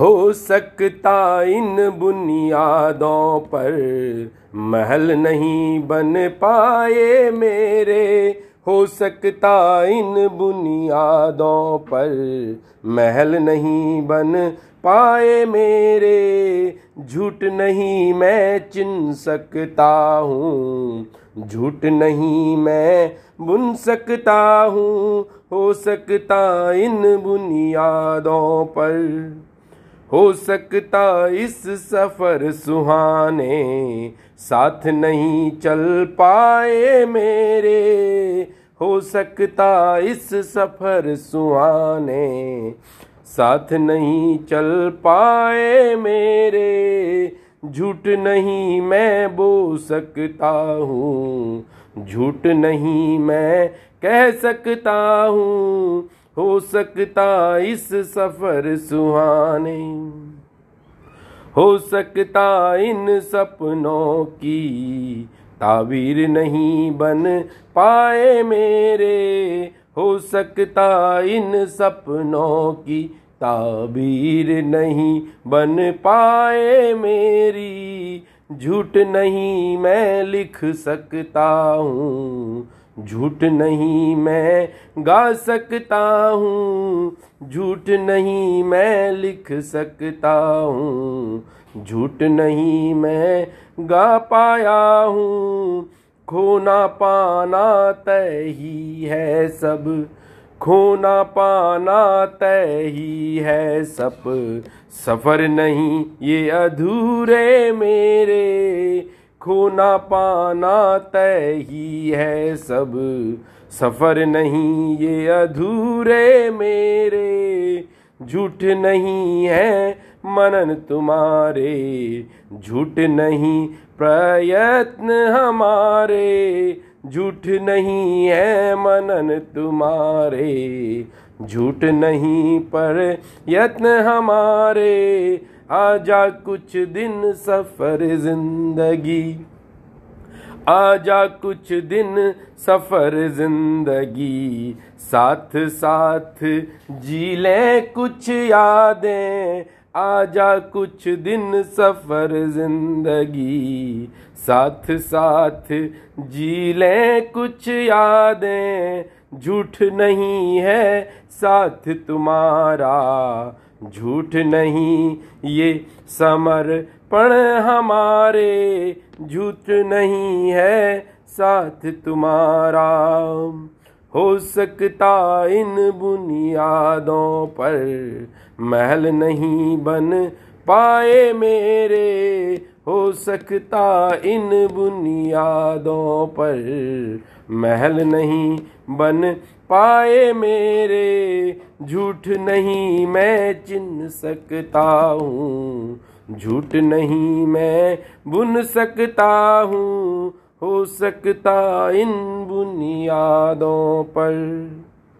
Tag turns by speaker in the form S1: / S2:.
S1: हो सकता इन बुनियादों पर महल नहीं बन पाए मेरे। हो सकता इन बुनियादों पर महल नहीं बन पाए मेरे। झूठ नहीं मैं चिन सकता हूँ, झूठ नहीं मैं बुन सकता हूँ। हो सकता इन बुनियादों पर हो सकता इस सफ़र सुहाने, साथ नहीं चल पाए मेरे। हो सकता इस सफ़र सुहाने, साथ नहीं चल पाए मेरे। झूठ नहीं मैं बो सकता हूँ, झूठ नहीं मैं कह सकता हूँ। हो सकता इस सफ़र सुहाने। हो सकता इन सपनों की ताबीर नहीं बन पाए मेरे। हो सकता इन सपनों की ताबीर नहीं बन पाए मेरी। झूठ नहीं मैं लिख सकता हूँ झूठ नहीं मैं गा सकता हूँ, झूठ नहीं मैं लिख सकता हूँ, झूठ नहीं मैं गा पाया हूँ खोना पाना तय ही है सब खोना पाना तय ही है सब, सफ़र नहीं ये अधूरे मेरे खोना पाना तय ही है सब। सफ़र नहीं ये अधूरे मेरे। झूठ नहीं है मनन तुम्हारे। झूठ नहीं प्रयत्न हमारे। झूठ नहीं है मनन तुम्हारे। झूठ नहीं पर यत्न हमारे। आजा कुछ दिन सफ़र ज़िंदगी। आजा कुछ दिन सफ़र ज़िंदगी। साथ साथ जी लें कुछ यादें। आजा कुछ दिन सफ़र ज़िंदगी। साथ साथ जी लें कुछ यादें। झूठ नहीं है साथ तुम्हारा। झूठ नहीं ये समर्पण हमारे। झूठ नहीं है साथ तुम्हारा। हो सकता इन बुनियादों पर महल नहीं बन पाए मेरे। हो सकता इन बुनियादों पर महल नहीं बन पाए मेरे, झूठ नहीं मैं चिन सकता हूँ, झूठ नहीं मैं बुन सकता हूँ, हो सकता इन बुनियादों पर